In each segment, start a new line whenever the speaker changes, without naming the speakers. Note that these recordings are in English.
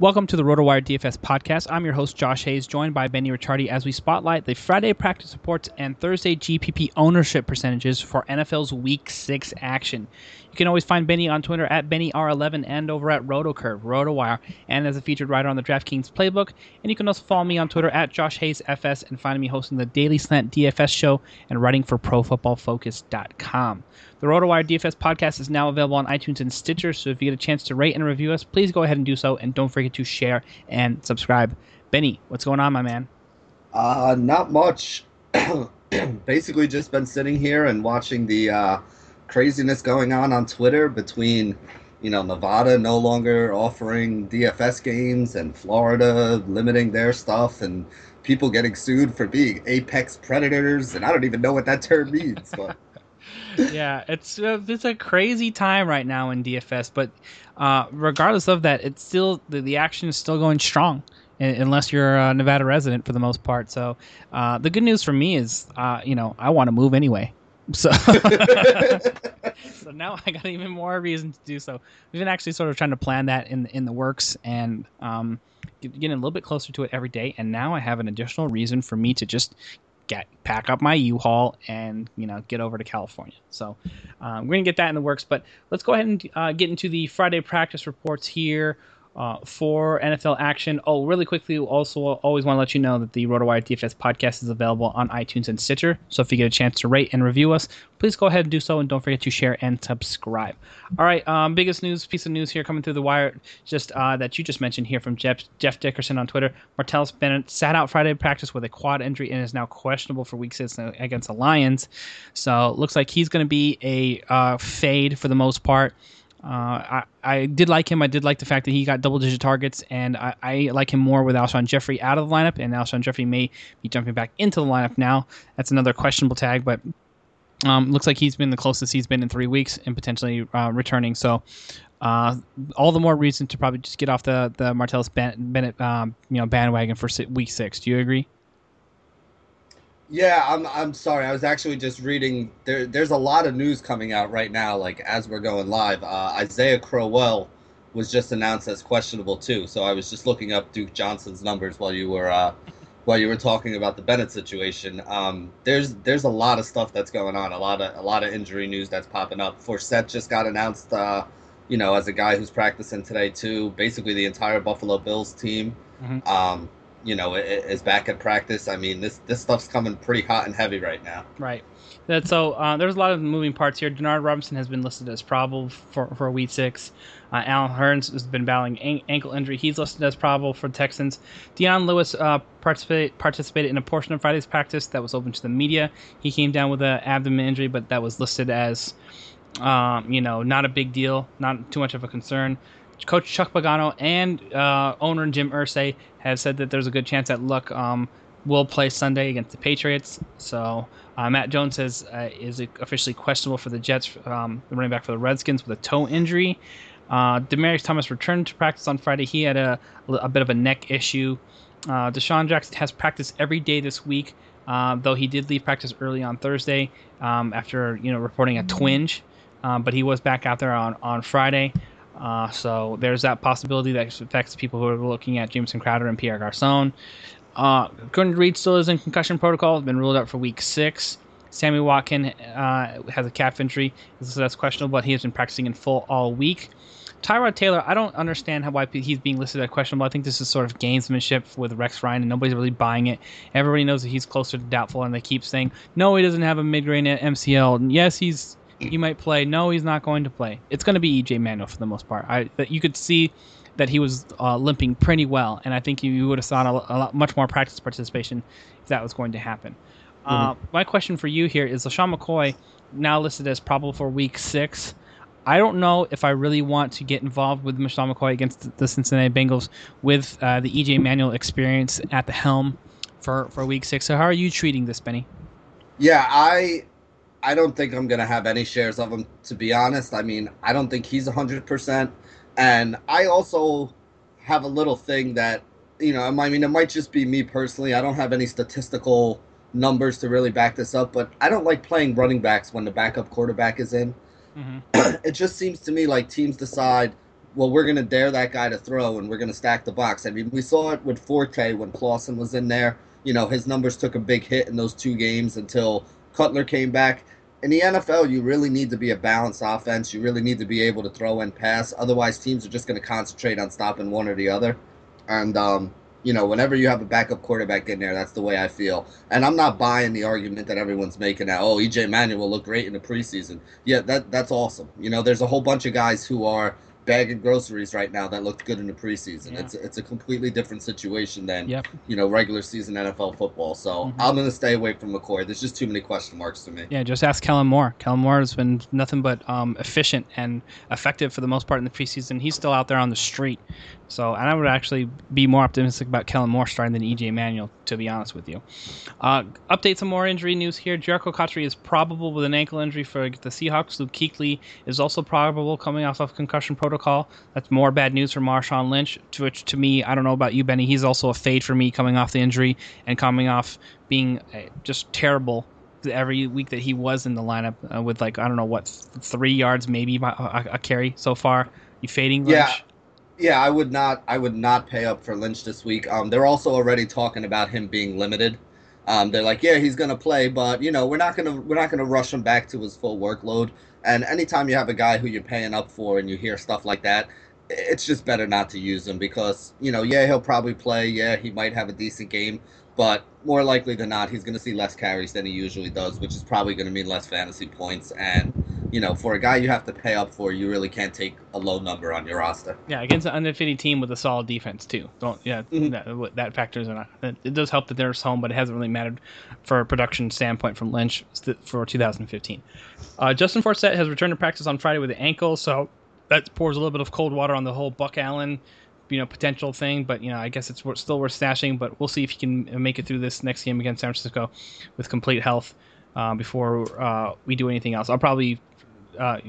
Welcome to the RotoWire DFS podcast. I'm your host, Josh Hayes, joined by Benny Ricciardi as we spotlight the Friday practice reports and Thursday GPP ownership percentages for NFL's Week 6 action. You can always find Benny on Twitter at BennyR11 and over at RotoCurve, RotoWire, and as a featured writer on the DraftKings Playbook. And you can also follow me on Twitter at Josh Hayes FS and find me hosting the Daily Slant DFS show and writing for ProFootballFocus.com. The RotoWire DFS podcast is now available on iTunes and Stitcher, so if you get a chance to rate and review us, please go ahead and do so, and don't forget to share and subscribe. Benny, what's going on, my man?
Uh, not much. Basically, just been sitting here and watching the uh, craziness going on on Twitter between, you know, Nevada no longer offering DFS games and Florida limiting their stuff and people getting sued for being apex predators, and I don't even know what that term means, but
yeah, it's uh, it's a crazy time right now in DFS, but uh, regardless of that, it's still the, the action is still going strong, unless you're a Nevada resident for the most part. So uh, the good news for me is, uh, you know, I want to move anyway. So, so now I got even more reason to do so. We've been actually sort of trying to plan that in in the works and um, getting a little bit closer to it every day. And now I have an additional reason for me to just get pack up my U-Haul and you know get over to California. So uh, we're gonna get that in the works. But let's go ahead and uh, get into the Friday practice reports here uh, for NFL action. Oh, really quickly, also always want to let you know that the RotoWire DFS podcast is available on iTunes and Stitcher. So if you get a chance to rate and review us, please go ahead and do so, and don't forget to share and subscribe. All right, um, biggest news piece of news here coming through the wire, just uh, that you just mentioned here from Jeff Jeff Dickerson on Twitter. Martellus Bennett sat out Friday practice with a quad injury and is now questionable for Week Six against the Lions. So looks like he's going to be a uh, fade for the most part. Uh, I, I did like him. I did like the fact that he got double digit targets, and I, I like him more with Alshon Jeffery out of the lineup. And Alshon Jeffery may be jumping back into the lineup now. That's another questionable tag, but um, looks like he's been the closest he's been in three weeks and potentially uh, returning. So, uh, all the more reason to probably just get off the the Martellus Bennett um, you know bandwagon for week six. Do you agree?
Yeah, I'm I'm sorry. I was actually just reading there there's a lot of news coming out right now like as we're going live. Uh, Isaiah Crowell was just announced as questionable too. So I was just looking up Duke Johnson's numbers while you were uh, while you were talking about the Bennett situation. Um, there's there's a lot of stuff that's going on. A lot of a lot of injury news that's popping up. Forsett just got announced uh, you know, as a guy who's practicing today too. Basically the entire Buffalo Bills team. Mm-hmm. Um, you know is back at practice. I mean, this this stuff's coming pretty hot and heavy right now.
Right. That so uh, there's a lot of moving parts here. Denard Robinson has been listed as probable for for week six. Uh, Allen Hurns has been battling an- ankle injury. He's listed as probable for Texans. Dion Lewis uh, participate, participated in a portion of Friday's practice that was open to the media. He came down with an abdomen injury, but that was listed as, um, you know, not a big deal, not too much of a concern. Coach Chuck Pagano and uh, owner Jim Irsay have said that there's a good chance that Luck um, will play Sunday against the Patriots. So uh, Matt Jones says uh, is officially questionable for the Jets, um, the running back for the Redskins with a toe injury. Uh, Demaryius Thomas returned to practice on Friday. He had a, a bit of a neck issue. Uh, DeSean Jackson has practiced every day this week, uh, though he did leave practice early on Thursday um, after you know reporting a twinge. Um, but he was back out there on on Friday. Uh, so there's that possibility that affects people who are looking at Jameson Crowder and Pierre Garcon. Uh, Jordan Reed still is in concussion protocol. Been ruled out for week six. Sammy Watkin uh, has a calf injury, so that's questionable. But he has been practicing in full all week. Tyrod Taylor, I don't understand how why he's being listed as questionable. I think this is sort of gamesmanship with Rex Ryan, and nobody's really buying it. Everybody knows that he's closer to doubtful, and they keep saying, "No, he doesn't have a mid-grade MCL. Yes, he's he might play. No, he's not going to play. It's going to be EJ Manuel for the most part. I that you could see that he was uh, limping pretty well, and I think you, you would have thought a, a, lot much more practice participation if that was going to happen. Uh, mm-hmm. Uh, my question for you here is LeSean McCoy now listed as probable for Week Six. I don't know if I really want to get involved with LeSean McCoy against the Cincinnati Bengals with uh, the EJ Manuel experience at the helm for, for Week Six. So how are you treating this, Benny?
Yeah, I I don't think I'm gonna have any shares of him to be honest. I mean, I don't think he's hundred percent, and I also have a little thing that you know. I mean, it might just be me personally. I don't have any statistical numbers to really back this up, but I don't like playing running backs when the backup quarterback is in. Mm-hmm. it just seems to me like teams decide, well, we're gonna dare that guy to throw, and we're gonna stack the box. I mean, we saw it with Forte when Clausen was in there. You know, his numbers took a big hit in those two games until Cutler came back. In the NFL, you really need to be a balanced offense. You really need to be able to throw and pass. Otherwise, teams are just going to concentrate on stopping one or the other. And, um, you know, whenever you have a backup quarterback in there, that's the way I feel. And I'm not buying the argument that everyone's making that, oh, EJ Manuel will look great in the preseason. Yeah, that that's awesome. You know, there's a whole bunch of guys who are bagging groceries right now that looked good in the preseason. Yeah. It's it's a completely different situation than yep. you know regular season NFL football. So mm-hmm. I'm gonna stay away from McCoy. There's just too many question marks to me.
Yeah, just ask Kellen Moore. Kellen Moore has been nothing but um, efficient and effective for the most part in the preseason. He's still out there on the street. So, and I would actually be more optimistic about Kellen Moore starting than EJ Manuel, to be honest with you. Uh, update some more injury news here. Jerricho Cotchery is probable with an ankle injury for the Seahawks. Luke Kuechly is also probable coming off of concussion protocol. That's more bad news for Marshawn Lynch, to which to me, I don't know about you, Benny. He's also a fade for me coming off the injury and coming off being uh, just terrible every week that he was in the lineup uh, with like I don't know what three yards maybe a, a carry so far. You fading Lynch?
Yeah, yeah, I would not. I would not pay up for Lynch this week. Um, they're also already talking about him being limited. Um, they're like, yeah, he's gonna play, but you know, we're not gonna we're not gonna rush him back to his full workload. And anytime you have a guy who you're paying up for, and you hear stuff like that, it's just better not to use him because you know, yeah, he'll probably play. Yeah, he might have a decent game, but more likely than not, he's gonna see less carries than he usually does, which is probably gonna mean less fantasy points and you know, for a guy you have to pay up for, you really can't take a low number on your roster.
Yeah, against an undefeated team with a solid defense too. Don't yeah, mm-hmm. that, that, factors in. It does help that they're home, but it hasn't really mattered for a production standpoint from Lynch for 2015. Uh, Justin Forsett has returned to practice on Friday with an ankle, so that pours a little bit of cold water on the whole Buck Allen, you know, potential thing. But you know, I guess it's still worth stashing. But we'll see if he can make it through this next game against San Francisco with complete health. Uh, before uh, we do anything else. I'll probably uh,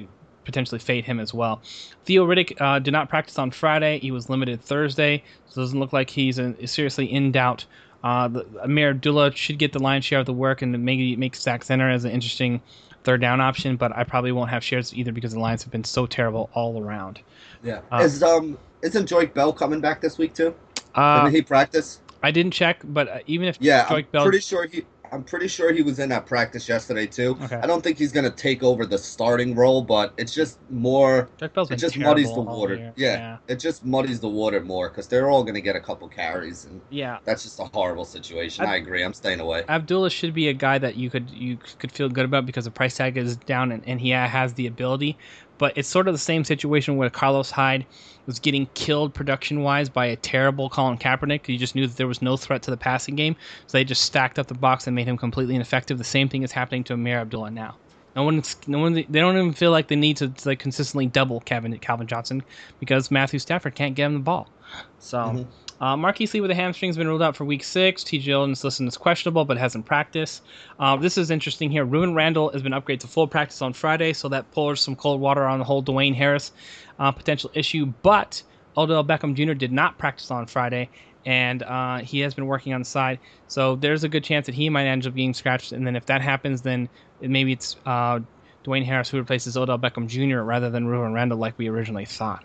potentially fade him as well. Theo Riddick uh, did not practice on Friday. He was limited Thursday, so it doesn't look like he's in, seriously in doubt. Uh, the, Ameer Abdullah should get the lion's share of the work and maybe make Zach Zenner as an interesting third down option, but I probably won't have shares either because the Lions have been so terrible all around.
Yeah. Uh, Is um isn't Joique Bell coming back this week too? Uh, Didn't he practice?
I didn't check, but uh, even if
yeah, I'm Bell, pretty sure he I'm pretty sure he was in that practice yesterday too. Okay. I don't think he's gonna take over the starting role, but it's just more. It just muddies the water. Yeah, yeah, it just muddies the water more because they're all gonna get a couple carries, and
yeah,
that's just a horrible situation. I, I, agree. I'm staying away.
Abdullah should be a guy that you could you could feel good about because the price tag is down and, and he has the ability. But it's sort of the same situation where Carlos Hyde was getting killed production wise by a terrible Colin Kaepernick. You just knew that there was no threat to the passing game, so they just stacked up the box and made him completely ineffective. The same thing is happening to Ameer Abdullah now. No one, no one, they don't even feel like they need to, to like consistently double Calvin Calvin Johnson because Matthew Stafford can't get him the ball. So. Mm-hmm. Uh, Marquise Lee with a hamstring has been ruled out for week six. TJ is listed as questionable but hasn't practiced. Uh, this is interesting here. Rueben Randle has been upgraded to full practice on Friday, so that pours some cold water on the whole Dwayne Harris uh, potential issue. But Odell Beckham Jr. did not practice on Friday, and uh, he has been working on the side. So there's a good chance that he might end up being scratched. And then if that happens, then maybe it's uh, Dwayne Harris who replaces Odell Beckham Jr. rather than Rueben Randle like we originally thought.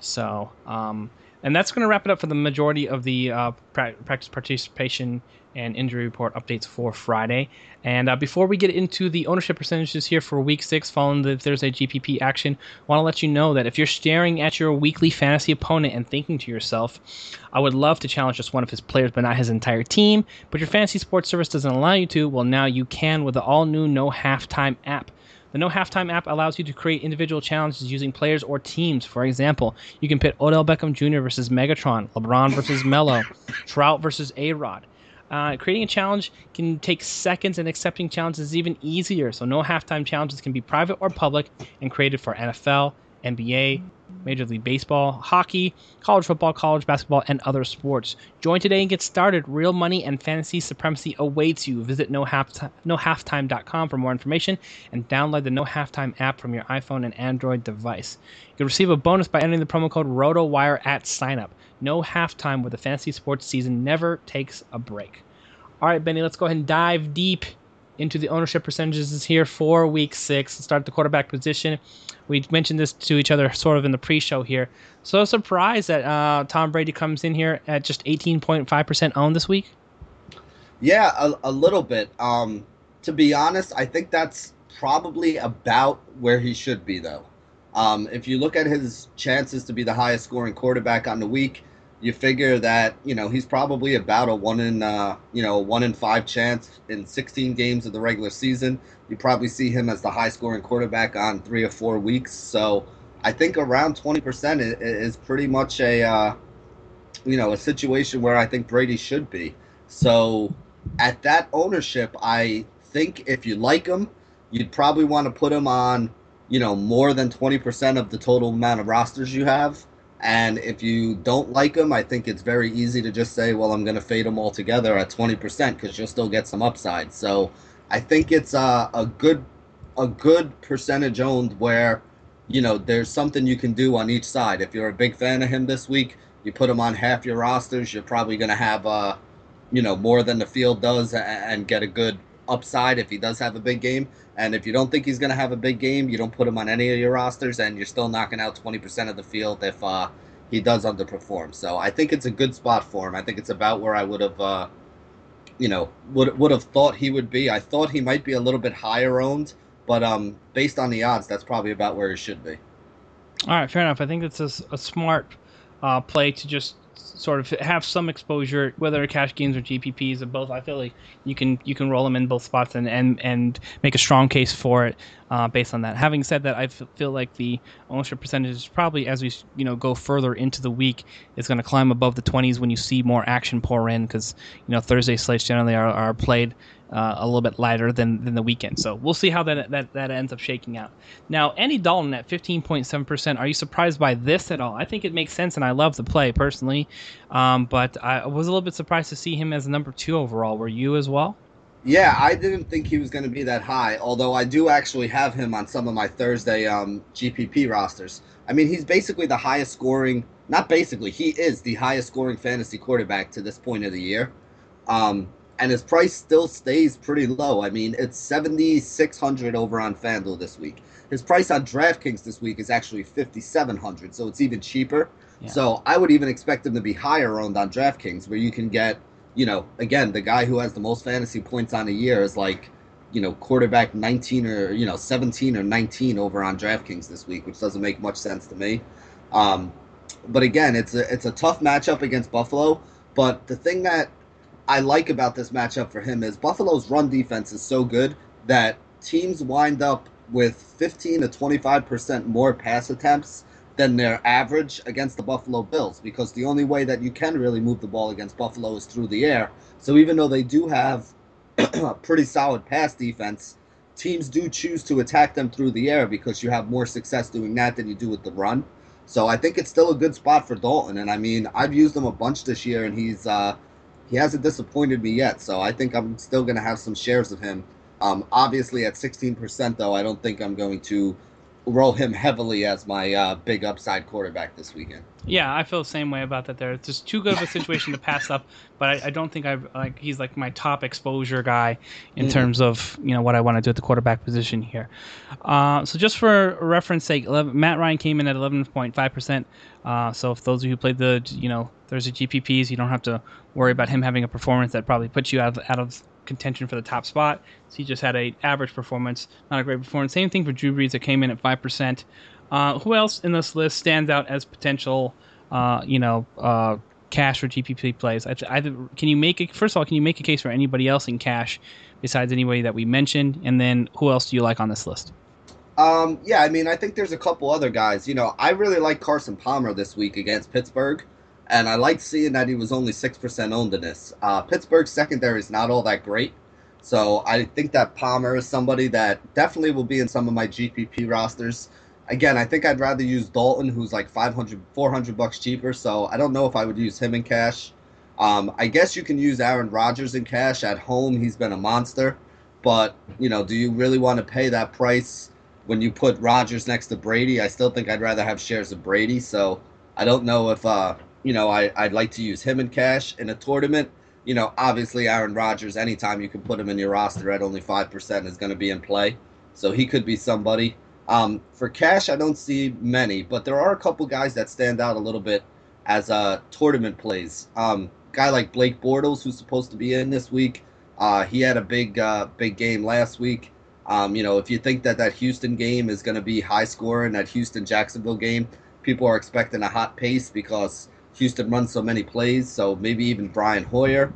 So, um, and that's going to wrap it up for the majority of the uh, pra- practice participation and injury report updates for Friday. And uh, before we get into the ownership percentages here for week six following the Thursday GPP action, I want to let you know that if you're staring at your weekly fantasy opponent and thinking to yourself, I would love to challenge just one of his players, but not his entire team, but your fantasy sports service doesn't allow you to, well, now you can with the all new No Halftime app. The No Halftime app allows you to create individual challenges using players or teams. For example, you can pit Odell Beckham Jr. versus Megatron, LeBron versus Melo, Trout versus A Rod. Uh, creating a challenge can take seconds, and accepting challenges is even easier. So, no halftime challenges can be private or public and created for NFL, NBA, Major League Baseball, hockey, college football, college basketball, and other sports. Join today and get started. Real money and fantasy supremacy awaits you. Visit nohalftime.com for more information and download the No Halftime app from your iPhone and Android device. You'll receive a bonus by entering the promo code ROTOWIRE at signup. No halftime where the fantasy sports season never takes a break. All right, Benny, let's go ahead and dive deep into the ownership percentages is here for week six. Start the quarterback position. We mentioned this to each other sort of in the pre-show here. So surprised that uh, Tom Brady comes in here at just 18.5% owned this week.
Yeah, a, a little bit. Um, to be honest, I think that's probably about where he should be, though. Um, if you look at his chances to be the highest scoring quarterback on the week, you figure that you know he's probably about a one in uh, you know one in five chance in 16 games of the regular season. You probably see him as the high scoring quarterback on three or four weeks. So I think around 20% is pretty much a uh, you know a situation where I think Brady should be. So at that ownership, I think if you like him, you'd probably want to put him on you know more than 20% of the total amount of rosters you have and if you don't like them, I think it's very easy to just say, well, I'm going to fade them all together at 20% because you'll still get some upside. So I think it's a, a good a good percentage owned where you know there's something you can do on each side. If you're a big fan of him this week, you put him on half your rosters. You're probably going to have uh, you know more than the field does and get a good upside if he does have a big game. And if you don't think he's going to have a big game, you don't put him on any of your rosters, and you're still knocking out 20% of the field if uh, he does underperform. So I think it's a good spot for him. I think it's about where I would have, uh, you know, would would have thought he would be. I thought he might be a little bit higher owned, but um, based on the odds, that's probably about where he should be.
All right, fair enough. I think it's a, a smart uh, play to just sort of have some exposure, whether cash games or GPPs or both. I feel like you can you can roll them in both spots and and, and make a strong case for it uh, based on that. Having said that, I feel like the ownership percentage is probably as we you know go further into the week is going to climb above the 20s when you see more action pour in because you know Thursday slates generally are, are played uh, a little bit lighter than, than the weekend. So we'll see how that, that that ends up shaking out. Now, Andy Dalton at 15.7%. Are you surprised by this at all? I think it makes sense, and I love the play personally. Um, but I was a little bit surprised to see him as number two overall. Were you as well?
Yeah, I didn't think he was going to be that high. Although I do actually have him on some of my Thursday um, GPP rosters. I mean, he's basically the highest scoring. Not basically, he is the highest scoring fantasy quarterback to this point of the year. Um, and his price still stays pretty low. I mean, it's 7600 over on FanDuel this week. His price on DraftKings this week is actually 5700, so it's even cheaper. So I would even expect him to be higher owned on DraftKings, where you can get, you know, again, the guy who has the most fantasy points on a year is like, you know, quarterback 19 or, you know, 17 or 19 over on DraftKings this week, which doesn't make much sense to me. Um, but again, it's a it's a tough matchup against Buffalo. But the thing that I like about this matchup for him is Buffalo's run defense is so good that teams wind up with 15 to 25% more pass attempts than their average against the Buffalo Bills because the only way that you can really move the ball against Buffalo is through the air. So even though they do have a pretty solid pass defense, teams do choose to attack them through the air because you have more success doing that than you do with the run. So I think it's still a good spot for Dalton. And I mean, I've used him a bunch this year, and he's uh, he hasn't disappointed me yet. So I think I'm still going to have some shares of him. Um, obviously, at 16%, though, I don't think I'm going to roll him heavily as my uh, big upside quarterback this weekend.
Yeah, I feel the same way about that. There, it's just too good of a situation to pass up. But I, I, don't think I've like he's like my top exposure guy in mm terms of you know what I want to do at the quarterback position here. Uh, so just for reference sake, 11, Matt Ryan came in at 11.5 percent. Uh, so if those of you who played the you know there's Thursday GPPs, you don't have to worry about him having a performance that probably puts you out of, out of contention for the top spot. So he just had a average performance, not a great performance. Same thing for Drew Brees that came in at five percent. Uh, who else in this list stands out as potential, uh, you know, uh, cash for GPP plays? Either, can you make it? First of all, can you make a case for anybody else in cash besides anybody that we mentioned? And then who else do you like on this list?
Um, yeah, I mean, I think there's a couple other guys. You know, I really like Carson Palmer this week against Pittsburgh and I liked seeing that he was only six percent owned in this. Uh, Pittsburgh's secondary is not all that great, so I think that Palmer is somebody that definitely will be in some of my GPP rosters. Again, I think I'd rather use Dalton, who's like 500, 400 bucks cheaper. So I don't know if I would use him in cash. Um, I guess you can use Aaron Rodgers in cash at home. He's been a monster, but you know, do you really want to pay that price when you put Rodgers next to Brady? I still think I'd rather have shares of Brady. So I don't know if uh, you know, I, I'd like to use him in cash in a tournament. You know, obviously Aaron Rodgers, anytime you can put him in your roster at only 5% is going to be in play. So he could be somebody. Um, for cash, I don't see many, but there are a couple guys that stand out a little bit as uh, tournament plays. Um, guy like Blake Bortles, who's supposed to be in this week, uh, he had a big, uh, big game last week. Um, you know, if you think that that Houston game is going to be high scoring, that Houston Jacksonville game, people are expecting a hot pace because Houston runs so many plays, so maybe even Brian Hoyer.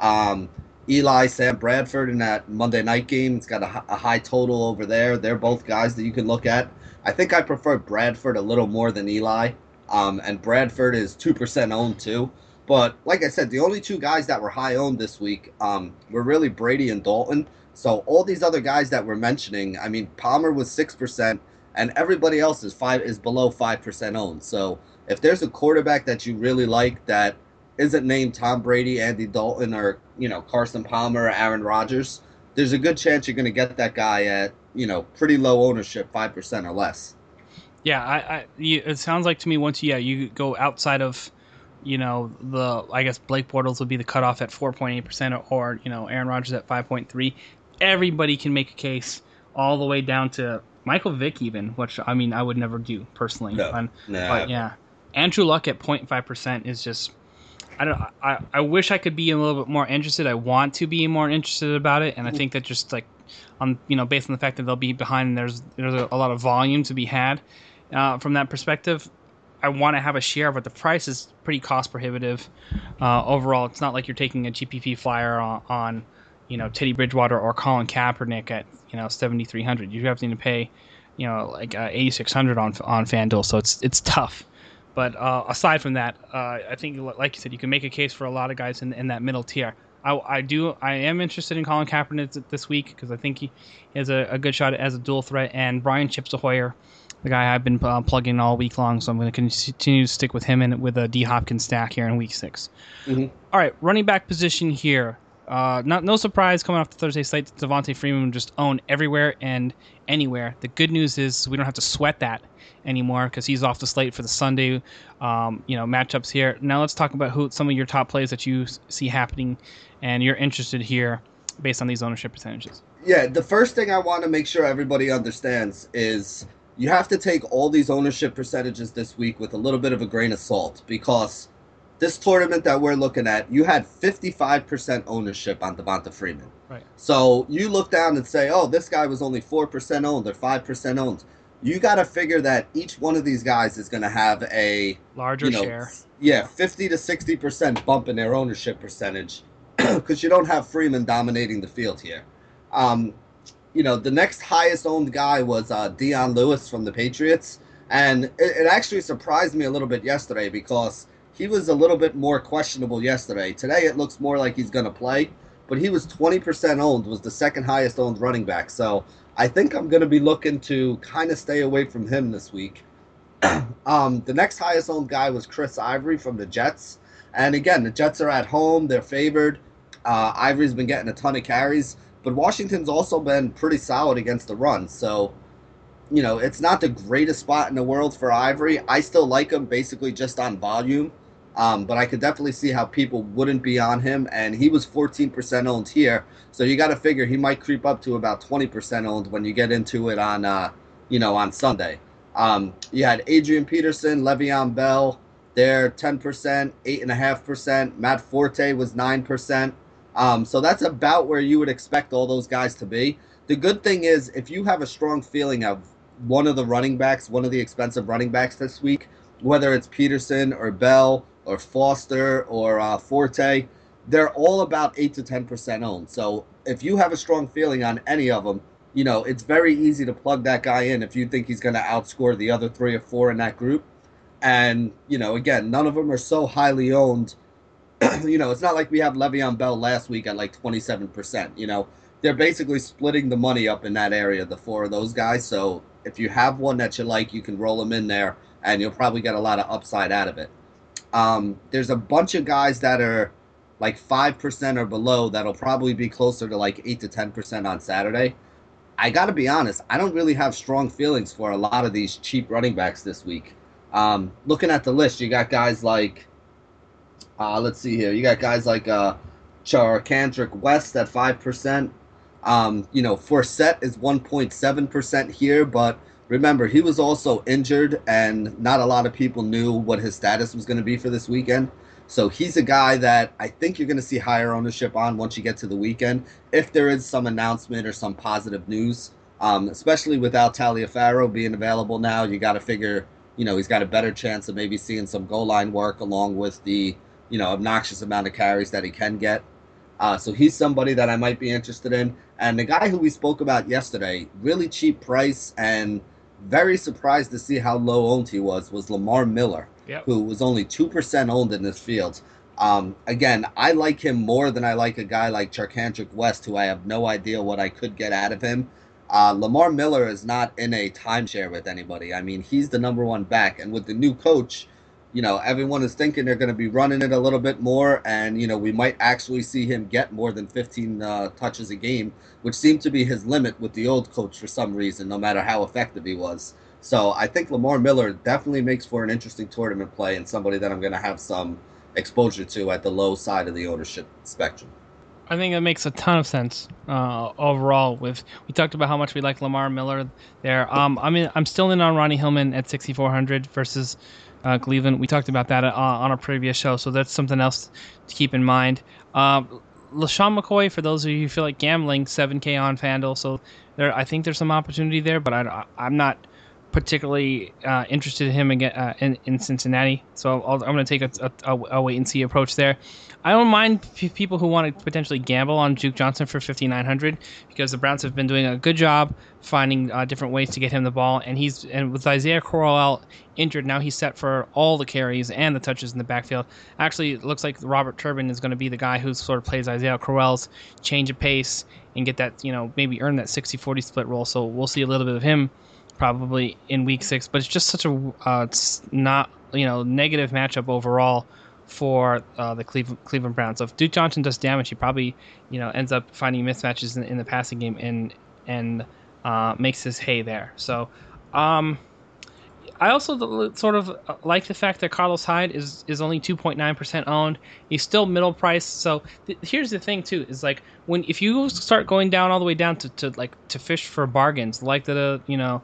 Um, Eli, Sam Bradford in that Monday night game. It's got a, a, high total over there. They're both guys that you can look at. I think I prefer Bradford a little more than Eli. Um, and Bradford is 2% owned too. But like I said, the only two guys that were high owned this week um, were really Brady and Dalton. So all these other guys that we're mentioning, I mean, Palmer was 6%, and everybody else is five is below 5% owned. So if there's a quarterback that you really like that isn't named Tom Brady, Andy Dalton, or you know Carson Palmer or Aaron Rodgers, there's a good chance you're going to get that guy at you know pretty low ownership, five percent or less.
Yeah, I, I you, it sounds like to me once yeah you go outside of you know the I guess Blake Bortles would be the cutoff at 4.8 percent or you know Aaron Rodgers at 5.3. Everybody can make a case all the way down to Michael Vick even, which I mean I would never do personally.
No, no.
But yeah, Andrew Luck at 0.5 percent is just. I don't. I, I wish I could be a little bit more interested. I want to be more interested about it, and I think that just like, on you know, based on the fact that they'll be behind, and there's there's a, a lot of volume to be had uh, from that perspective. I want to have a share, but the price is pretty cost prohibitive uh, overall. It's not like you're taking a GPP flyer on, on, you know, Teddy Bridgewater or Colin Kaepernick at you know 7,300. You have to pay, you know, like uh, 8,600 on on FanDuel, so it's it's tough. But uh, aside from that, uh, I think, like you said, you can make a case for a lot of guys in, in that middle tier. I, I do. I am interested in Colin Kaepernick this week because I think he has a, a, good shot as a dual threat. And Brian Chips Ahoyer, the guy I've been uh, plugging all week long, so I'm going to continue to stick with him and with a D Hopkins stack here in week 6 mm-hmm. All right, running back position here. Uh, not no surprise coming off the Thursday slate. Devonta Freeman just own everywhere and anywhere. The good news is we don't have to sweat that anymore because he's off the slate for the Sunday, um, you know, matchups here. Now let's talk about who some of your top plays that you see happening, and you're interested here based on these ownership percentages.
Yeah, the first thing I want to make sure everybody understands is you have to take all these ownership percentages this week with a little bit of a grain of salt because this tournament that we're looking at, you had 55% ownership on Devonta Freeman.
Right.
So you look down and say, oh, this guy was only 4% owned or 5% owned you got to figure that each one of these guys is going to have a
larger you know, share.
Yeah, 50 to 60% bump in their ownership percentage because you don't have Freeman dominating the field here. Um, you know, the next highest owned guy was uh, Dion Lewis from the Patriots. And it, it actually surprised me a little bit yesterday because he was a little bit more questionable yesterday. Today it looks more like he's going to play, but he was 20% owned, was the second highest owned running back. So I think I'm going to be looking to kind of stay away from him this week. um, the next highest owned guy was Chris Ivory from the Jets. And again, the Jets are at home, they're favored. Uh, Ivory's been getting a ton of carries, but Washington's also been pretty solid against the run. So, you know, it's not the greatest spot in the world for Ivory. I still like him basically just on volume. Um, but I could definitely see how people wouldn't be on him, and he was 14% owned here, so you got to figure he might creep up to about 20% owned when you get into it on, uh, you know, on Sunday. Um, you had Adrian Peterson, Le'Veon Bell, they're 10%, 8.5%. Matt Forte was 9%. Um, so that's about where you would expect all those guys to be. The good thing is, if you have a strong feeling of one of the running backs, one of the expensive running backs this week, whether it's Peterson or Bell or Foster or uh, Forte, they're all about 8 to 10% owned. So if you have a strong feeling on any of them, you know, it's very easy to plug that guy in if you think he's going to outscore the other three or four in that group. And, you know, again, none of them are so highly owned. you know, it's not like we have Le'Veon Bell last week at like 27%. You know, they're basically splitting the money up in that area, the four of those guys. So if you have one that you like, you can roll them in there and you'll probably get a lot of upside out of it. Um, there's a bunch of guys that are like 5% or below that'll probably be closer to like 8 to 10% on Saturday. I got to be honest, I don't really have strong feelings for a lot of these cheap running backs this week. Um, looking at the list, you got guys like, uh, let's see here, you got guys like uh, Charcandrick West at 5%. Um, you know, Forsett is 1.7% here, but remember, he was also injured, and not a lot of people knew what his status was going to be for this weekend. So he's a guy that I think you're going to see higher ownership on once you get to the weekend, if there is some announcement or some positive news. Um, especially without Taliaferro being available now, you got to figure, you know, he's got a better chance of maybe seeing some goal line work along with the, you know, obnoxious amount of carries that he can get. Uh, so he's somebody that I might be interested in. And the guy who we spoke about yesterday, really cheap price and very surprised to see how low owned he was, was Lamar Miller
yep.
who was only 2% owned in this field. Um, again, I like him more than I like a guy like Charcandrick West, who I have no idea what I could get out of him. Uh, Lamar Miller is not in a timeshare with anybody. I mean, he's the number one back. And with the new coach, you know, everyone is thinking they're going to be running it a little bit more. And, you know, we might actually see him get more than 15 uh, touches a game, which seemed to be his limit with the old coach for some reason, no matter how effective he was. So I think Lamar Miller definitely makes for an interesting tournament play and somebody that I'm going to have some exposure to at the low side of the ownership spectrum.
I think it makes a ton of sense uh, overall. With we talked about how much we like Lamar Miller there. Um, I mean, I'm still in on Ronnie Hillman at 6,400 versus uh, Cleveland. We talked about that uh, on a previous show, so that's something else to keep in mind. Uh, LeSean McCoy, for those of you who feel like gambling, 7K on FanDuel, so there, I think there's some opportunity there, but I, I'm not particularly uh, interested in him again uh, in, in Cincinnati. So i am going to take a, a, a, wait and see approach there. I don't mind p- people who want to potentially gamble on Duke Johnson for 5,900 because the Browns have been doing a good job finding uh, different ways to get him the ball. And he's and with Isaiah Crowell injured now, he's set for all the carries and the touches in the backfield. Actually, it looks like Robert Turbin is going to be the guy who sort of plays Isaiah Crowell's change of pace and get that you know maybe earn that 60-40 split role. So we'll see a little bit of him probably in week six. But it's just such a uh, not you know negative matchup overall for uh, the Cleveland, Cleveland Browns. So if Duke Johnson does damage, he probably you know ends up finding mismatches in, in the passing game and and uh, makes his hay there. So. Um, I also sort of uh, like the fact that Carlos Hyde is is only 2.9% owned. He's still middle price. So th- here's the thing too is like when if you start going down all the way down to, to like to fish for bargains like the you know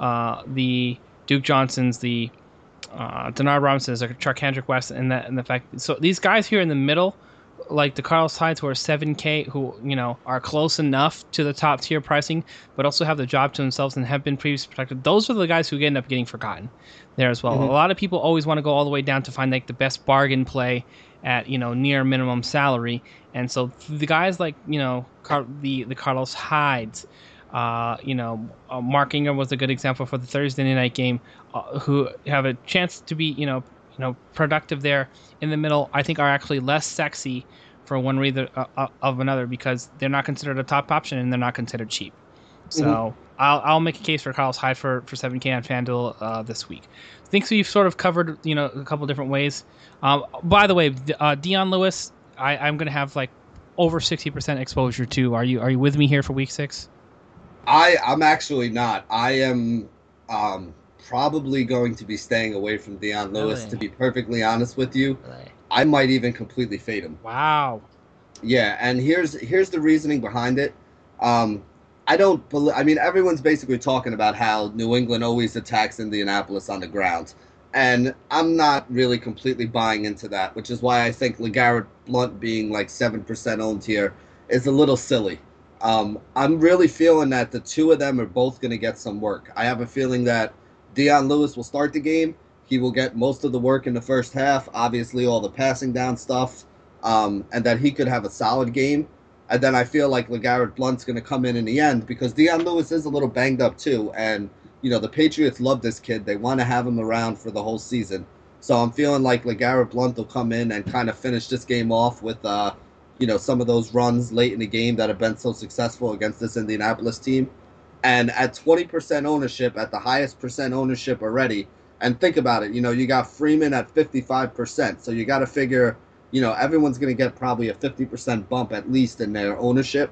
uh, the Duke Johnsons, the uh, Denard Robinsons, like Charcandrick West, and that and the fact. So these guys here in the middle, like the Carlos Hydes, who are 7K, who you know are close enough to the top tier pricing, but also have the job to themselves and have been previously protected. Those are the guys who end up getting forgotten there as well. Mm-hmm. A lot of people always want to go all the way down to find like the best bargain play at you know near minimum salary, and so the guys like you know Car- the the Carlos Hydes uh, you know, uh, Mark Ingram was a good example for the Thursday night game, uh, who have a chance to be, you know, you know, productive there in the middle. I think are actually less sexy for one reason uh, uh, of another because they're not considered a top option and they're not considered cheap. So mm-hmm. I'll, I'll make a case for Carlos Hyde for, for 7K on FanDuel uh, this week. Thinks we've sort of covered, you know, a couple different ways. Um, by the way, uh, Dion Lewis, I, I'm going to have like over 60% exposure to. Are you are you with me here for week six?
I I'm actually not. I am um, probably going to be staying away from Dion Lewis. Really? To be perfectly honest with you, really? I might even completely fade him.
Wow.
Yeah, and here's here's the reasoning behind it. Um, I don't believe. I mean, everyone's basically talking about how New England always attacks Indianapolis on the ground, and I'm not really completely buying into that. Which is why I think LeGarrette Blunt being like seven percent owned here is a little silly. Um, I'm really feeling that the two of them are both going to get some work. I have a feeling that Dion Lewis will start the game. He will get most of the work in the first half. Obviously, all the passing down stuff, um, and that he could have a solid game. And then I feel like LeGarrette Blunt's going to come in in the end because Dion Lewis is a little banged up too. And, you know, the Patriots love this kid. They want to have him around for the whole season. So I'm feeling like LeGarrette Blunt will come in and kind of finish this game off with, uh, you know, some of those runs late in the game that have been so successful against this Indianapolis team. And at 20% ownership, at the highest percent ownership already, and think about it, you know, you got Freeman at 55%. So you got to figure – you know, everyone's going to get probably a 50% bump at least in their ownership.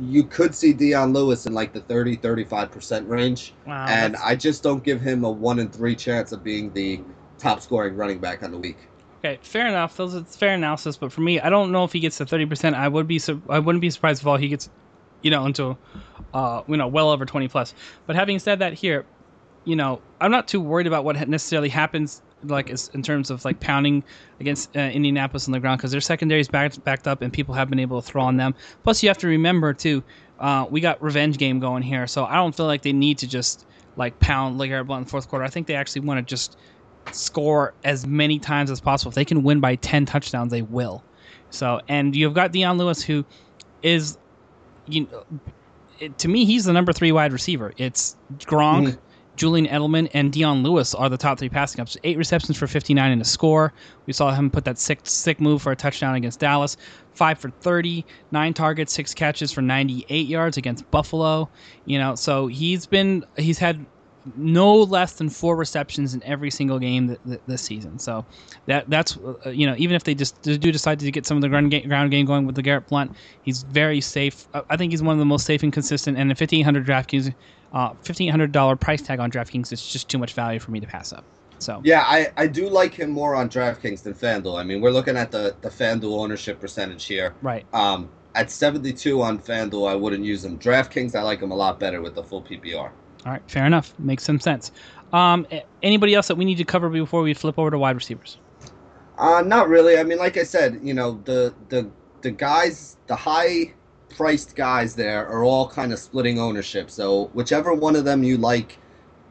You could see Dion Lewis in like the 30, 35% range. Wow, and that's... I just don't give him a one in three chance of being the top scoring running back on the week.
Okay, fair enough. Those it's fair analysis, but for me, I don't know if he gets to thirty percent. I would be I wouldn't be surprised if all he gets, you know, into, uh, you know, well over twenty plus. But having said that, here, you know, I'm not too worried about what necessarily happens like in terms of like pounding against uh, Indianapolis on the ground because their secondary is backed backed up and people have been able to throw on them. Plus, you have to remember too, uh, we got revenge game going here, so I don't feel like they need to just like pound LeGarrette Blunt in the fourth quarter. I think they actually want to just score as many times as possible. If they can win by ten touchdowns, they will. So, and you've got Dion Lewis who is, you know, it, to me, he's the number three wide receiver. It's Gronk. Mm-hmm. Julian Edelman and Dion Lewis are the top three passing ups. Eight receptions for 59 in a score. We saw him put that sick, sick move for a touchdown against Dallas. Five for 30, nine targets, six catches for 98 yards against Buffalo. You know, so he's been he's had no less than four receptions in every single game th- th- this season. So that that's uh, you know even if they just do decide to get some of the ground game, ground game going with LeGarrette Blunt, he's very safe. I think he's one of the most safe and consistent. And the 1500 DraftKings uh, $1,500 price tag on DraftKings is just too much value for me to pass up. So
yeah, I, I do like him more on DraftKings than FanDuel. I mean, we're looking at the the FanDuel ownership percentage here.
Right.
Um, at 72 on FanDuel, I wouldn't use him. DraftKings, I like him a lot better with the full PPR.
All right, fair enough. Makes some sense. Um, anybody else that we need to cover before we flip over to wide receivers?
Uh, not really. I mean, like I said, you know, the the the guys, the high priced guys there are all kind of splitting ownership. So whichever one of them you like,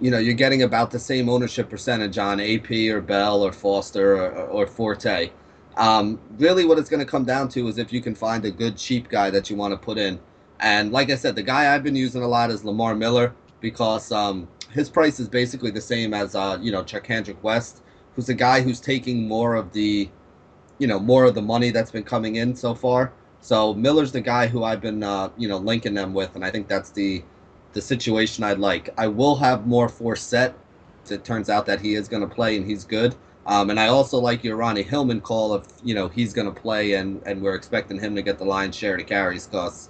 you know, you're getting about the same ownership percentage on AP or Bell or Foster or, or Forte. Um, really, what it's going to come down to is if you can find a good cheap guy that you want to put in. And like I said, the guy I've been using a lot is Lamar Miller because um, his price is basically the same as uh, you know Charcandrick West, who's a guy who's taking more of the, you know, more of the money that's been coming in so far. So Miller's the guy who I've been, uh, you know, linking them with, and I think that's the the situation I'd like. I will have more Forsett. It turns out that he is going to play and he's good. Um, and I also like your Ronnie Hillman call if you know he's going to play and and we're expecting him to get the lion's share of the carries because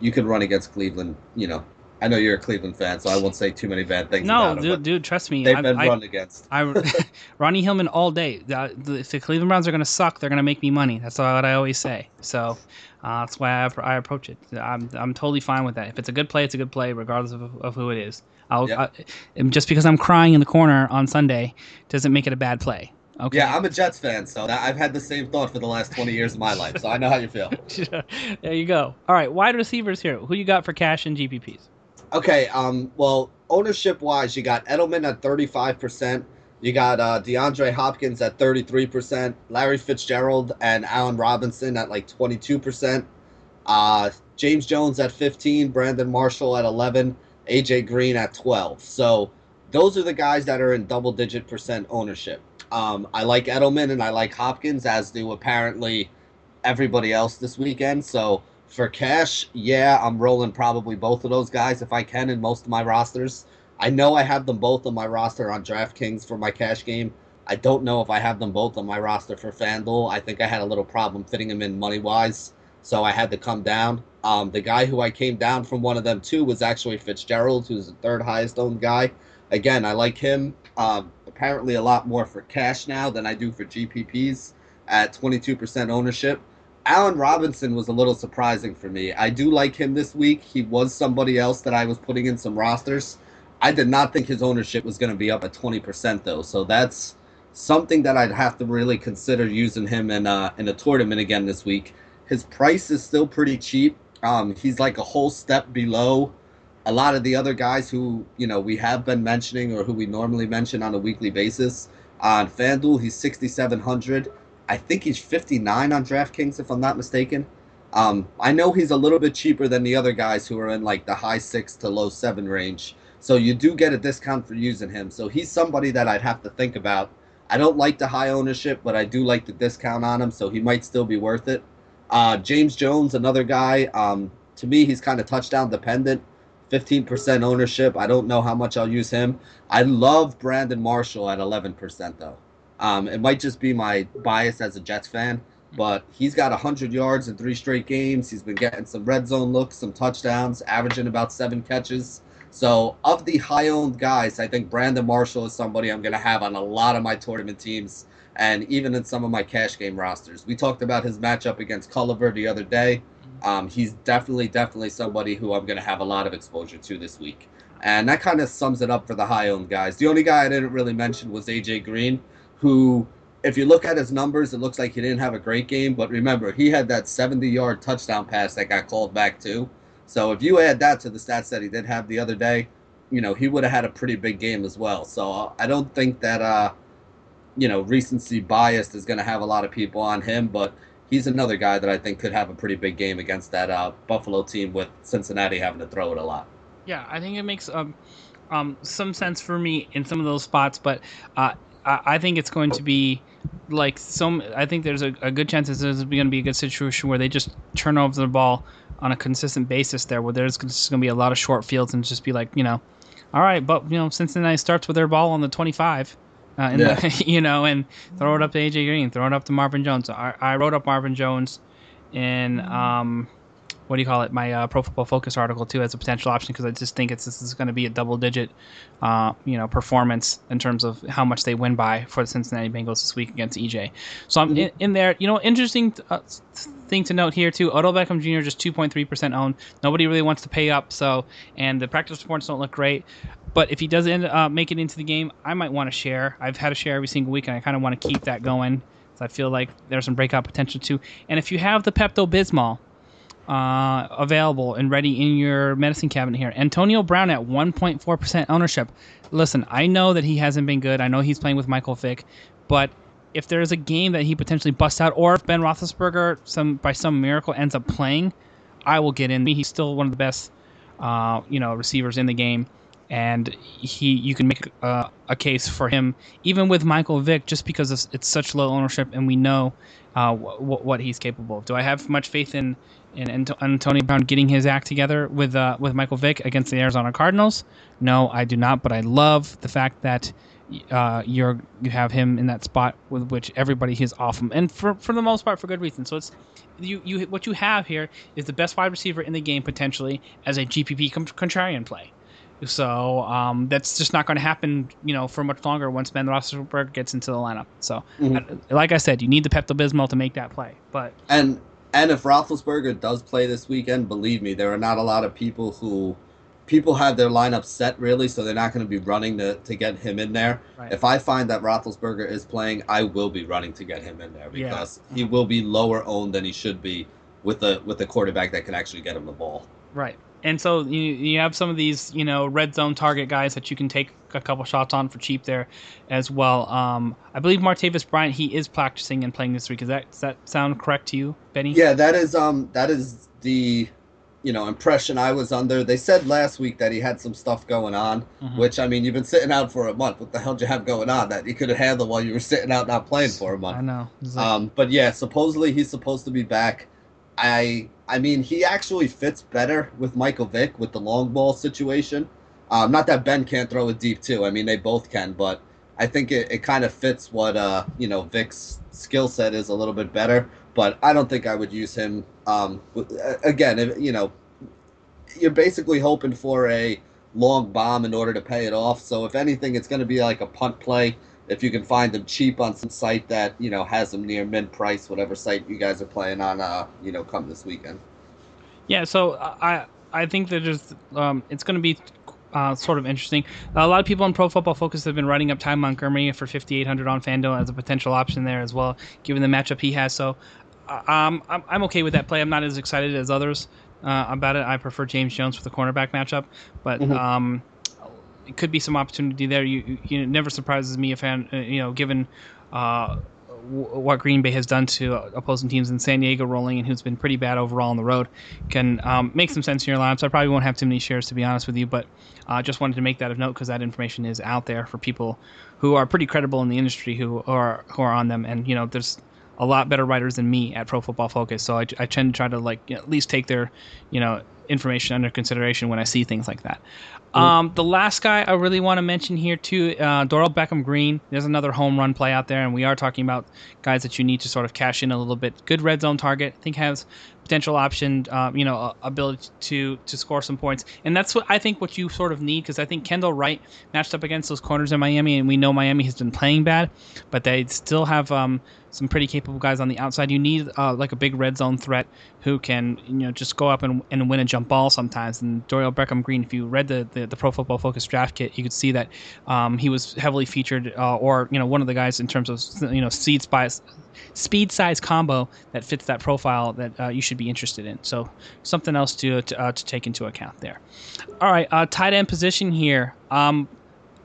you could run against Cleveland, you know, I know you're a Cleveland fan, so I won't say too many bad things.
No, dude, dude, trust me.
They've I, been I, run against.
I, Ronnie Hillman all day. If the Cleveland Browns are going to suck, they're going to make me money. That's what I always say. So uh, that's why I, I, approach it. I'm, I'm totally fine with that. If it's a good play, it's a good play, regardless of, of who it is. I'll, yep. I, just because I'm crying in the corner on Sunday doesn't make it a bad play. Okay.
Yeah, I'm a Jets fan, so I've had the same thought for the last 20 years of my life, so I know how you feel.
there you go. All right, wide receivers here. Who you got for cash and GPPs?
Okay, um, well, ownership wise, you got Edelman at 35%. You got uh, DeAndre Hopkins at 33%, Larry Fitzgerald and Allen Robinson at like 22%, uh, James Jones at 15, Brandon Marshall at 11, AJ Green at 12. So those are the guys that are in double digit percent ownership. Um, I like Edelman and I like Hopkins, as do apparently everybody else this weekend. So For cash, yeah, I'm rolling probably both of those guys if I can in most of my rosters. I know I have them both on my roster on DraftKings for my cash game. I don't know if I have them both on my roster for FanDuel. I think I had a little problem fitting them in money wise, so I had to come down. Um, the guy who I came down from one of them to was actually Fitzgerald, who's the third highest owned guy. Again, I like him uh, apparently a lot more for cash now than I do for GPPs at 22% ownership. Allen Robinson was a little surprising for me. I do like him this week. He was somebody else that I was putting in some rosters. I did not think his ownership was going to be up at 20% though. So that's something that I'd have to really consider using him in uh, in a tournament again this week. His price is still pretty cheap. Um, he's like a whole step below a lot of the other guys who you know we have been mentioning or who we normally mention on a weekly basis. On FanDuel, he's 6,700. I think he's 59 on DraftKings, if I'm not mistaken. Um, I know he's a little bit cheaper than the other guys who are in like the high six to low seven range. So you do get a discount for using him. So he's somebody that I'd have to think about. I don't like the high ownership, but I do like the discount on him, so he might still be worth it. Uh, James Jones, another guy. Um, to me, he's kind of touchdown dependent. 15% ownership. I don't know how much I'll use him. I love Brandon Marshall at 11%, though. Um, it might just be my bias as a Jets fan, but he's got 100 yards in three straight games. He's been getting some red zone looks, some touchdowns, averaging about seven catches. So, of the high owned guys, I think Brandon Marshall is somebody I'm going to have on a lot of my tournament teams and even in some of my cash game rosters. We talked about his matchup against Culliver the other day. Um, he's definitely, definitely somebody who I'm going to have a lot of exposure to this week. And that kind of sums it up for the high owned guys. The only guy I didn't really mention was AJ Green, who, if you look at his numbers, it looks like he didn't have a great game. But remember, he had that 70 yard touchdown pass that got called back too. So if you add that to the stats that he did have the other day, you know, he would have had a pretty big game as well. So I don't think that, uh, you know, recency bias is going to have a lot of people on him. But he's another guy that I think could have a pretty big game against that uh, Buffalo team with Cincinnati having to throw it a lot.
Yeah, I think it makes um, um, some sense for me in some of those spots, but uh, I, think it's going to be like some. I think there's a, a good chance this is going to be a good situation where they just turn over the ball on a consistent basis there, where there's just going to be a lot of short fields and just be like, you know, all right, but you know, Cincinnati starts with their ball on the 25 uh, yeah. the, you know, and throw it up to AJ Green, throw it up to Marvin Jones. I, I wrote up Marvin Jones in um, what do you call it? My uh, Pro Football Focus article too as a potential option because I just think it's this is going to be a double digit, uh, you know, performance in terms of how much they win by for the Cincinnati Bengals this week against EJ. So I'm mm-hmm. in, in, there. You know, interesting uh, thing to note here too. Odell Beckham Jr. just 2.3 percent owned. Nobody really wants to pay up. So and the practice reports don't look great. But if he does end uh, make it into the game, I might want to share. I've had a share every single week, and I kind of want to keep that going. So I feel like there's some breakout potential too. And if you have the Pepto Bismol uh, available and ready in your medicine cabinet here, Antonio Brown at 1.4% ownership. Listen, I know that he hasn't been good. I know he's playing with Michael Vick, but if there's a game that he potentially busts out, or if Ben Roethlisberger some by some miracle ends up playing, I will get in. He's still one of the best, uh, you know, receivers in the game and he you can make uh, a case for him even with Michael Vick just because it's, such low ownership and we know uh, what he's capable of. Do I have much faith in in Antonio Brown getting his act together with uh, with Michael Vick against the Arizona Cardinals? No, I do not. But I love the fact that uh, you're you have him in that spot with which everybody is off him, and for for the most part for good reason. So it's you you what you have here is the best wide receiver in the game potentially as a GPP contrarian play. So um, that's just not going to happen, you know, for much longer once Ben Roethlisberger gets into the lineup. So, mm-hmm. like I said, you need the Pepto Bismol to make that play. But
and and if Roethlisberger does play this weekend, believe me, there are not a lot of people who people have their lineup set really, so they're not going to be running to, to get him in there. Right. If I find that Roethlisberger is playing, I will be running to get him in there because yeah. he will be lower owned than he should be with a with a quarterback that can actually get him the ball.
Right and so you you have some of these you know red zone target guys that you can take a couple shots on for cheap there as well. Um, I believe Martavis Bryant he is practicing and playing this week. Is that does that sound correct to you, Benny?
Yeah, that is um that is the you know impression I was under. They said last week that he had some stuff going on, mm-hmm. which I mean you've been sitting out for a month. What the hell did you have going on that you could have handled while you were sitting out not playing for a month?
I know.
Um, but yeah, supposedly he's supposed to be back. I I mean, he actually fits better with Michael Vick with the long ball situation. Um, not that Ben can't throw it deep too. I mean, they both can, but I think it, it kind of fits what uh, you know Vick's skill set is a little bit better. But I don't think I would use him. Um, again, if, you know, you're basically hoping for a long bomb in order to pay it off. So if anything, it's going to be like a punt play. If you can find them cheap on some site that you know has them near mid price, whatever site you guys are playing on, uh, you know, come this weekend.
Yeah, so I I think that just um, it's going to be uh, sort of interesting. A lot of people on Pro Football Focus have been writing up Ty Montgomery for 5,800 on FanDuel as a potential option there as well, given the matchup he has. So uh, um, I'm, I'm okay with that play. I'm not as excited as others uh, about it. I prefer James Jones for the cornerback matchup, but mm-hmm. um, it could be some opportunity there. You, you it never surprises me if uh, you know given uh, what Green Bay has done to opposing teams in San Diego rolling and who's been pretty bad overall on the road can um, make some sense in your lineups. I probably won't have too many shares to be honest with you, but I uh, just wanted to make that of note because that information is out there for people who are pretty credible in the industry who are who are on them. And you know, there's a lot better writers than me at Pro Football Focus, so I, I tend to try to like you know, at least take their you know information under consideration when I see things like that. Um, the last guy I really want to mention here too, uh, Dorial Beckham Green. There's another home run play out there, and we are talking about guys that you need to sort of cash in a little bit. Good red zone target. I think has potential option, uh, you know, ability to to score some points, and that's what I think what you sort of need because I think Kendall Wright matched up against those corners in Miami, and we know Miami has been playing bad, but they still have um, some pretty capable guys on the outside. You need uh, like a big red zone threat who can you know just go up and, and win a jump ball sometimes. And Dorial Beckham Green, if you read the, the, the Pro Football Focus draft kit, you could see that um, he was heavily featured, uh, or you know one of the guys in terms of you know speed spice. Speed size combo that fits that profile that uh, you should be interested in. So something else to to, uh, to take into account there. All right, uh, tight end position here. Um,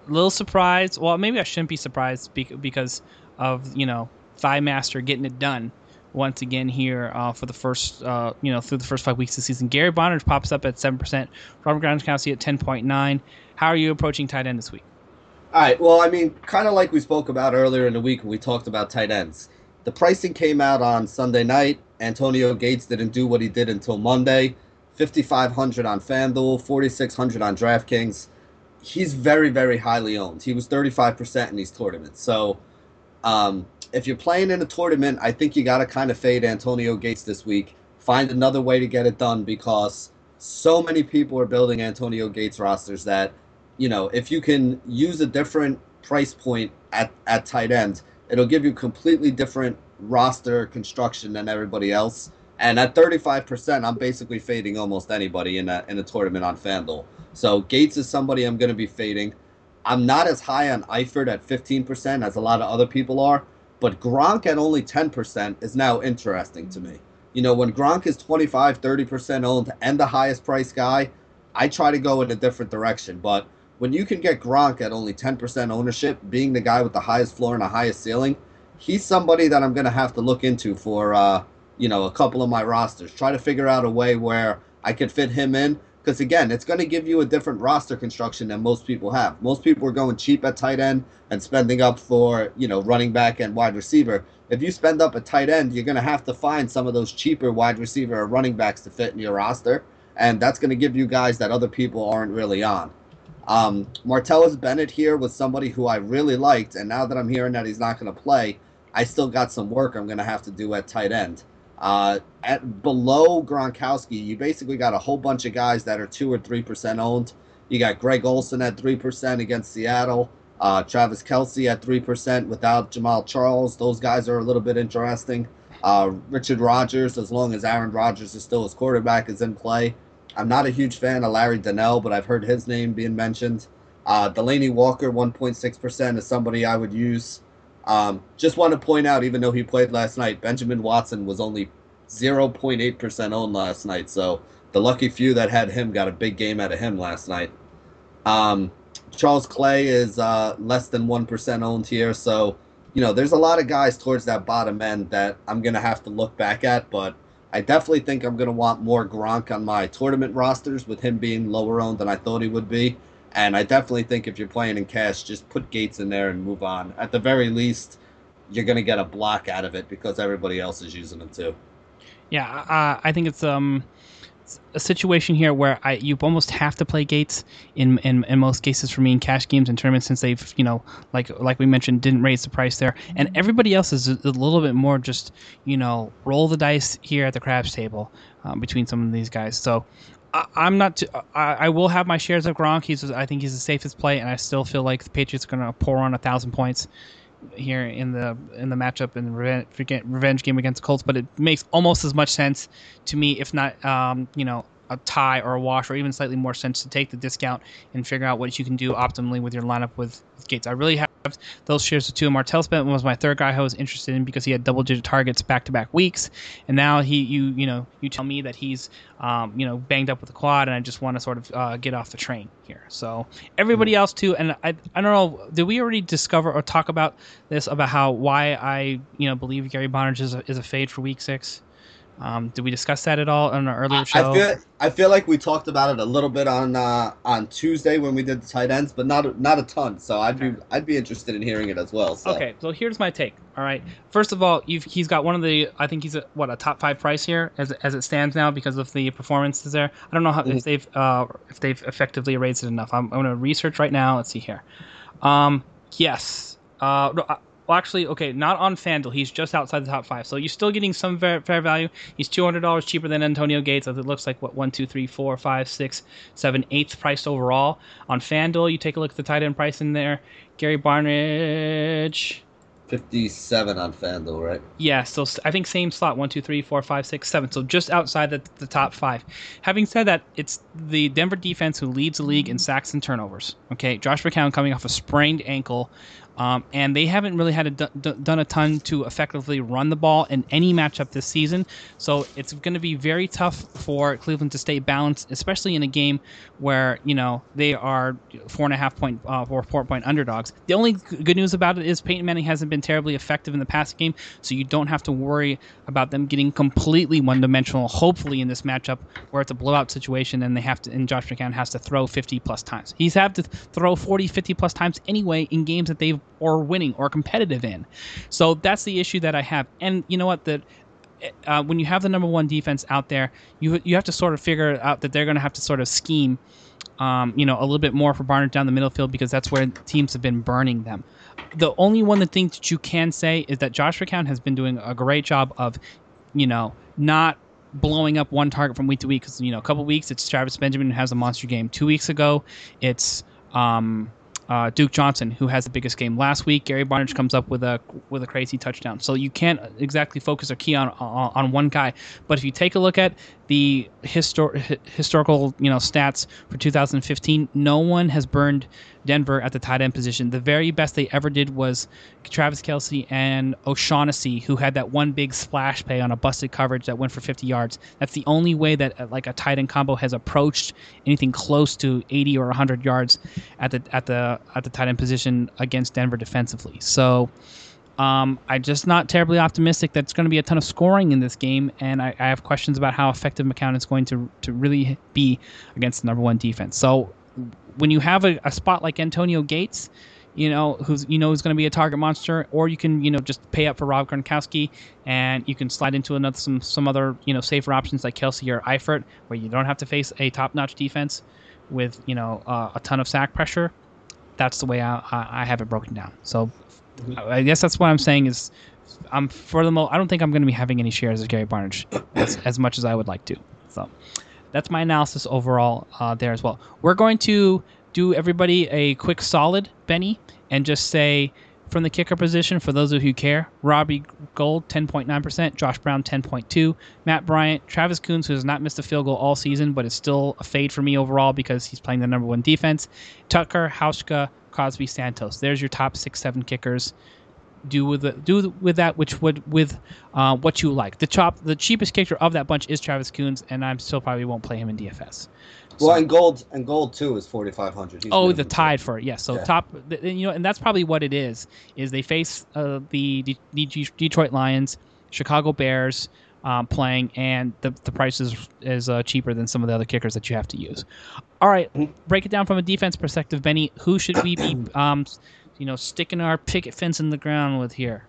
little surprised. Well, maybe I shouldn't be surprised because of you know Thigh Master getting it done once again here uh, for the first, uh, you know, through the first five weeks of the season. Gary Barnidge pops up at 7%, Robert Gronkowski at 10.9. How are you approaching tight end this week?
All right. Well, I mean, kind of like we spoke about earlier in the week when we talked about tight ends. The pricing came out on Sunday night. Antonio Gates didn't do what he did until Monday. 5500 on FanDuel, 4600 on DraftKings. He's very, very highly owned. He was 35% in these tournaments. So, um, if you're playing in a tournament, I think you got to kind of fade Antonio Gates this week. Find another way to get it done because so many people are building Antonio Gates rosters that, you know, if you can use a different price point at, at tight end, it'll give you completely different roster construction than everybody else. And at 35%, I'm basically fading almost anybody in a, in a tournament on FanDuel. So Gates is somebody I'm going to be fading. I'm not as high on Eifert at 15% as a lot of other people are, but Gronk at only 10% is now interesting to me. You know, when Gronk is 25, 30% owned and the highest price guy, I try to go in a different direction. But when you can get Gronk at only 10% ownership, being the guy with the highest floor and the highest ceiling, he's somebody that I'm going to have to look into for, uh, you know, a couple of my rosters. Try to figure out a way where I could fit him in because again, it's going to give you a different roster construction than most people have. Most people are going cheap at tight end and spending up for you know running back and wide receiver. If you spend up a tight end, you're going to have to find some of those cheaper wide receiver or running backs to fit in your roster, and that's going to give you guys that other people aren't really on. Um, Martellus Bennett here was somebody who I really liked, and now that I'm hearing that he's not going to play, I still got some work I'm going to have to do at tight end. Uh, at below Gronkowski, you basically got a whole bunch of guys that are two or three percent owned. You got Greg Olsen at three percent against Seattle. Uh, Travis Kelce at three percent without Jamaal Charles. Those guys are a little bit interesting. Uh, Richard Rodgers, as long as Aaron Rodgers is still his quarterback, is in play. I'm not a huge fan of Larry Donnell, but I've heard his name being mentioned. Uh, Delanie Walker, 1.6%, is somebody I would use. Um, just want to point out, even though he played last night, Benjamin Watson was only 0.8% owned last night. So the lucky few that had him got a big game out of him last night. Um, Charles Clay is uh, less than 1% owned here. So, you know, there's a lot of guys towards that bottom end that I'm going to have to look back at. But I definitely think I'm going to want more Gronk on my tournament rosters with him being lower owned than I thought he would be. And I definitely think if you're playing in cash, just put Gates in there and move on. At the very least, you're going to get a block out of it because everybody else is using it too.
Yeah, uh, I think it's um a situation here where I you almost have to play Gates in, in in most cases for me in cash games and tournaments since they've you know like like we mentioned didn't raise the price there and everybody else is a, a little bit more just you know roll the dice here at the craps table um, between some of these guys so. I, I'm not. Too, I, I will have my shares of Gronk. He's. I think he's the safest play, and I still feel like the Patriots are going to pour on a thousand points here in the in the matchup in the revenge, revenge game against Colts, but it makes almost as much sense to me, if not, um, you know, a tie or a wash, or even slightly more sense to take the discount and figure out what you can do optimally with your lineup with, with Gates. I really have those shares of two. Martellus Bennett was my third guy I was interested in because he had double digit targets back to back weeks, and now he you you know you tell me that he's um, you know banged up with the quad, and I just want to sort of uh, get off the train here. So everybody else too, and I I don't know, did we already discover or talk about this about how why I you know believe Gary Barnidge is a, is a fade for week six? Um, did we discuss that at all on our earlier show?
I feel, I feel like we talked about it a little bit on uh, on Tuesday when we did the tight ends, but not not a ton. So I'd be I'd be interested in hearing it as well. So.
Okay, so here's my take. All right, first of all, he's got one of the I think he's a, what a top five price here as as it stands now because of the performances there. I don't know how, mm-hmm. if they've uh, if they've effectively raised it enough. I'm, I'm going to research right now. Let's see here. Um, yes. Uh, well, actually, okay, not on FanDuel. He's just outside the top five. So you're still getting some fair, fair value. He's $200 cheaper than Antonio Gates, as it looks like, what, one, two, three, four, five, six, seven, eighth priced overall. On FanDuel, you take a look at the tight end price in there. Gary Barnidge.
57 on FanDuel, right?
Yeah, so I think same slot one, two, three, four, five, six, seven. So just outside the, the top five. Having said that, it's the Denver defense who leads the league in sacks and turnovers. Okay, Josh McCown coming off a sprained ankle um, and they haven't really had a d- d- done a ton to effectively run the ball in any matchup this season. So it's going to be very tough for Cleveland to stay balanced, especially in a game where you know they are four and a half point uh, or four point underdogs. The only good news about it is Peyton Manning hasn't been terribly effective in the past game, so you don't have to worry about them getting completely one dimensional. Hopefully in this matchup where it's a blowout situation and they have to and Josh McCown has to throw 50 plus times. He's had to throw 40, 50 plus times anyway in games that they've or winning or competitive in. So that's the issue that I have. And you know what? That uh, when you have the number one defense out there, you you have to sort of figure out that they're going to have to sort of scheme, um, you know, a little bit more for Barnidge down the middle field because that's where teams have been burning them. The only one that thing that you can say is that Josh McCown has been doing a great job of, you know, not blowing up one target from week to week. Because you know, a couple weeks it's Travis Benjamin who has a monster game. Two weeks ago, it's um, uh, Duke Johnson, who has the biggest game last week. Gary Barnidge comes up with a with a crazy touchdown. So you can't exactly focus a key on, on one guy. But if you take a look at the histor- historical you know stats for 2015, no one has burned Denver at the tight end position. The very best they ever did was Travis Kelce and O'Shaughnessy, who had that one big splash play on a busted coverage that went for 50 yards. That's the only way that uh, like a tight end combo has approached anything close to 80 or 100 yards at the at the at the tight end position against Denver defensively. So. Um, I'm just not terribly optimistic that it's going to be a ton of scoring in this game, and I, I, have questions about how effective McCown is going to to really be against the number one defense. So when you have a, a spot like Antonio Gates, you know, who's you know who's going to be a target monster, or you can you know just pay up for Rob Gronkowski, and you can slide into another some some other you know safer options like Kelce or Eifert, where you don't have to face a top notch defense with you know uh, a ton of sack pressure. That's the way I, I have it broken down. So. I guess that's what I'm saying is I'm for the most I don't think I'm going to be having any shares of Gary Barnidge as, as much as I would like to. So that's my analysis overall uh, there as well. We're going to do everybody a quick solid, Benny, and just say from the kicker position, for those of you who care, Robbie Gould, 10.9%, Josh Brown, 10.2, Matt Bryant, Travis Coons, who has not missed a field goal all season, but is still a fade for me overall because he's playing the number one defense, Tucker, Hauschka, Crosby, Santos. There's your top six, seven kickers do with the, do with that which would with uh, what you like. The chop the cheapest kicker of that bunch is Travis Coons, and I'm still probably won't play him in DFS.
So, well, and Gould and Gould too is forty five hundred.
Oh, the tied for it. Yes. So yeah. top, you know, and that's probably what it is. Is they face uh, the D- Detroit Lions, Chicago Bears. Um, playing and the, the price is, is uh, cheaper than some of the other kickers that you have to use. All right, mm-hmm. break it down from a defense perspective, Benny. Who should we be um, you know, sticking our picket fence in the ground with here?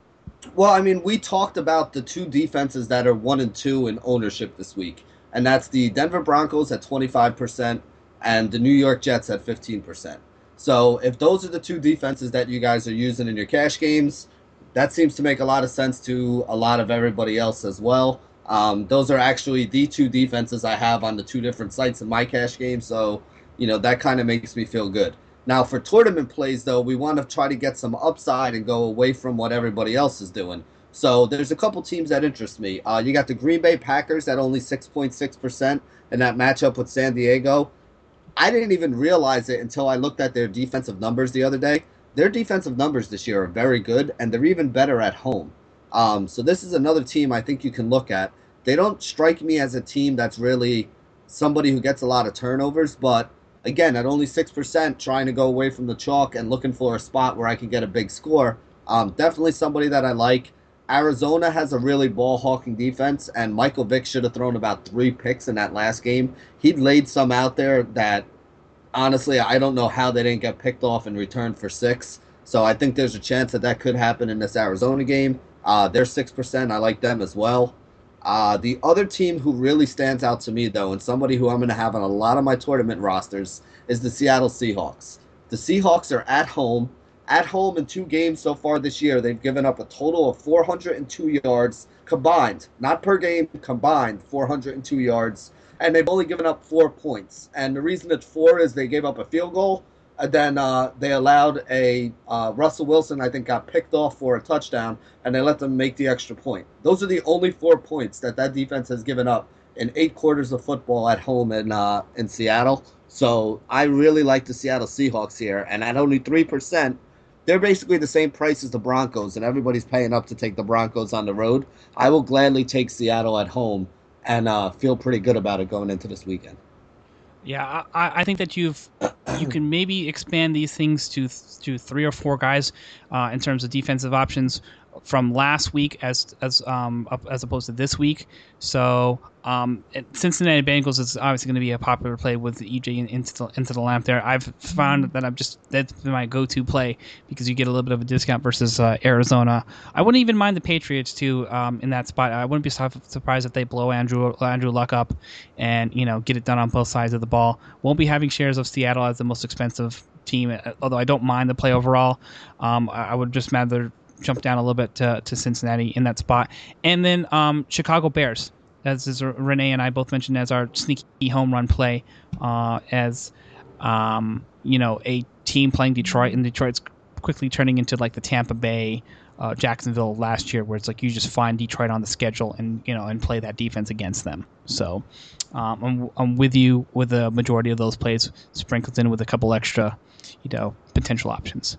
Well, I mean, we talked about the two defenses that are one and two in ownership this week, and that's the Denver Broncos at 25% and the New York Jets at 15%. So if those are the two defenses that you guys are using in your cash games, that seems to make a lot of sense to a lot of everybody else as well. Um, those are actually the two defenses I have on the two different sites in my cash game, so you know that kind of makes me feel good. Now for tournament plays though, we want to try to get some upside and go away from what everybody else is doing. So there's a couple teams that interest me. Uh, you got the Green Bay Packers at only 6.6% in that matchup with San Diego. I didn't even realize it until I looked at their defensive numbers the other day. Their defensive numbers this year are very good, and they're even better at home. Um, so this is another team I think you can look at. They don't strike me as a team that's really somebody who gets a lot of turnovers, but again, at only 6%, trying to go away from the chalk and looking for a spot where I can get a big score, um, definitely somebody that I like. Arizona has a really ball hawking defense, and Michael Vick should have thrown about three picks in that last game. He laid some out there that, honestly, I don't know how they didn't get picked off and returned for six. So I think there's a chance that that could happen in this Arizona game. Uh, they're 6%. I like them as well. Uh, the other team who really stands out to me, though, and somebody who I'm going to have on a lot of my tournament rosters, is the Seattle Seahawks. The Seahawks are at home. At home in two games so far this year, they've given up a total of 402 yards combined, not per game, combined 402 yards, and they've only given up four points. And the reason it's four is they gave up a field goal and then uh, they allowed a uh, Russell Wilson, I think, got picked off for a touchdown, and they let them make the extra point. Those are the only four points that that defense has given up in eight quarters of football at home in uh, in Seattle. So I really like the Seattle Seahawks here, and at only three percent, they're basically the same price as the Broncos, and everybody's paying up to take the Broncos on the road. I will gladly take Seattle at home and uh, feel pretty good about it going into this weekend.
Yeah, I, I think that you've you can maybe expand these things to to three or four guys uh, in terms of defensive options from last week as as um as opposed to this week. So um, Cincinnati Bengals is obviously going to be a popular play with EJ into the, into the lamp there. I've found that I'm just that's been my go-to play because you get a little bit of a discount versus uh, Arizona. I wouldn't even mind the Patriots too um, in that spot. I wouldn't be surprised if they blow Andrew Andrew Luck up and you know get it done on both sides of the ball. Won't be having shares of Seattle as the most expensive team, although I don't mind the play overall. Um, I would just rather jump down a little bit to, to Cincinnati in that spot. And then um, Chicago Bears, as is Renee and I both mentioned as our sneaky home run play, uh, as um, you know a team playing Detroit, and Detroit's quickly turning into like the Tampa Bay. Uh, Jacksonville last year, where it's like you just find Detroit on the schedule and you know and play that defense against them. So um, I'm, I'm with you with the majority of those plays sprinkled in with a couple extra you know potential options.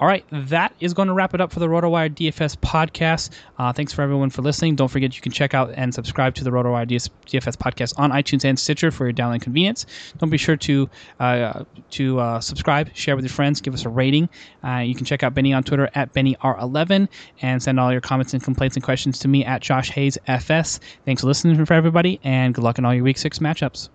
All right, that is going to wrap it up for the RotoWire DFS podcast. Uh, thanks for everyone for listening. Don't forget you can check out and subscribe to the RotoWire DFS podcast on iTunes and Stitcher for your download convenience. Don't be sure to uh, to uh, subscribe, share with your friends, give us a rating. Uh, you can check out Benny on Twitter at BennyR11 and send all your comments and complaints and questions to me at Josh Hayes FS. Thanks for listening for everybody, and good luck in all your Week Six matchups.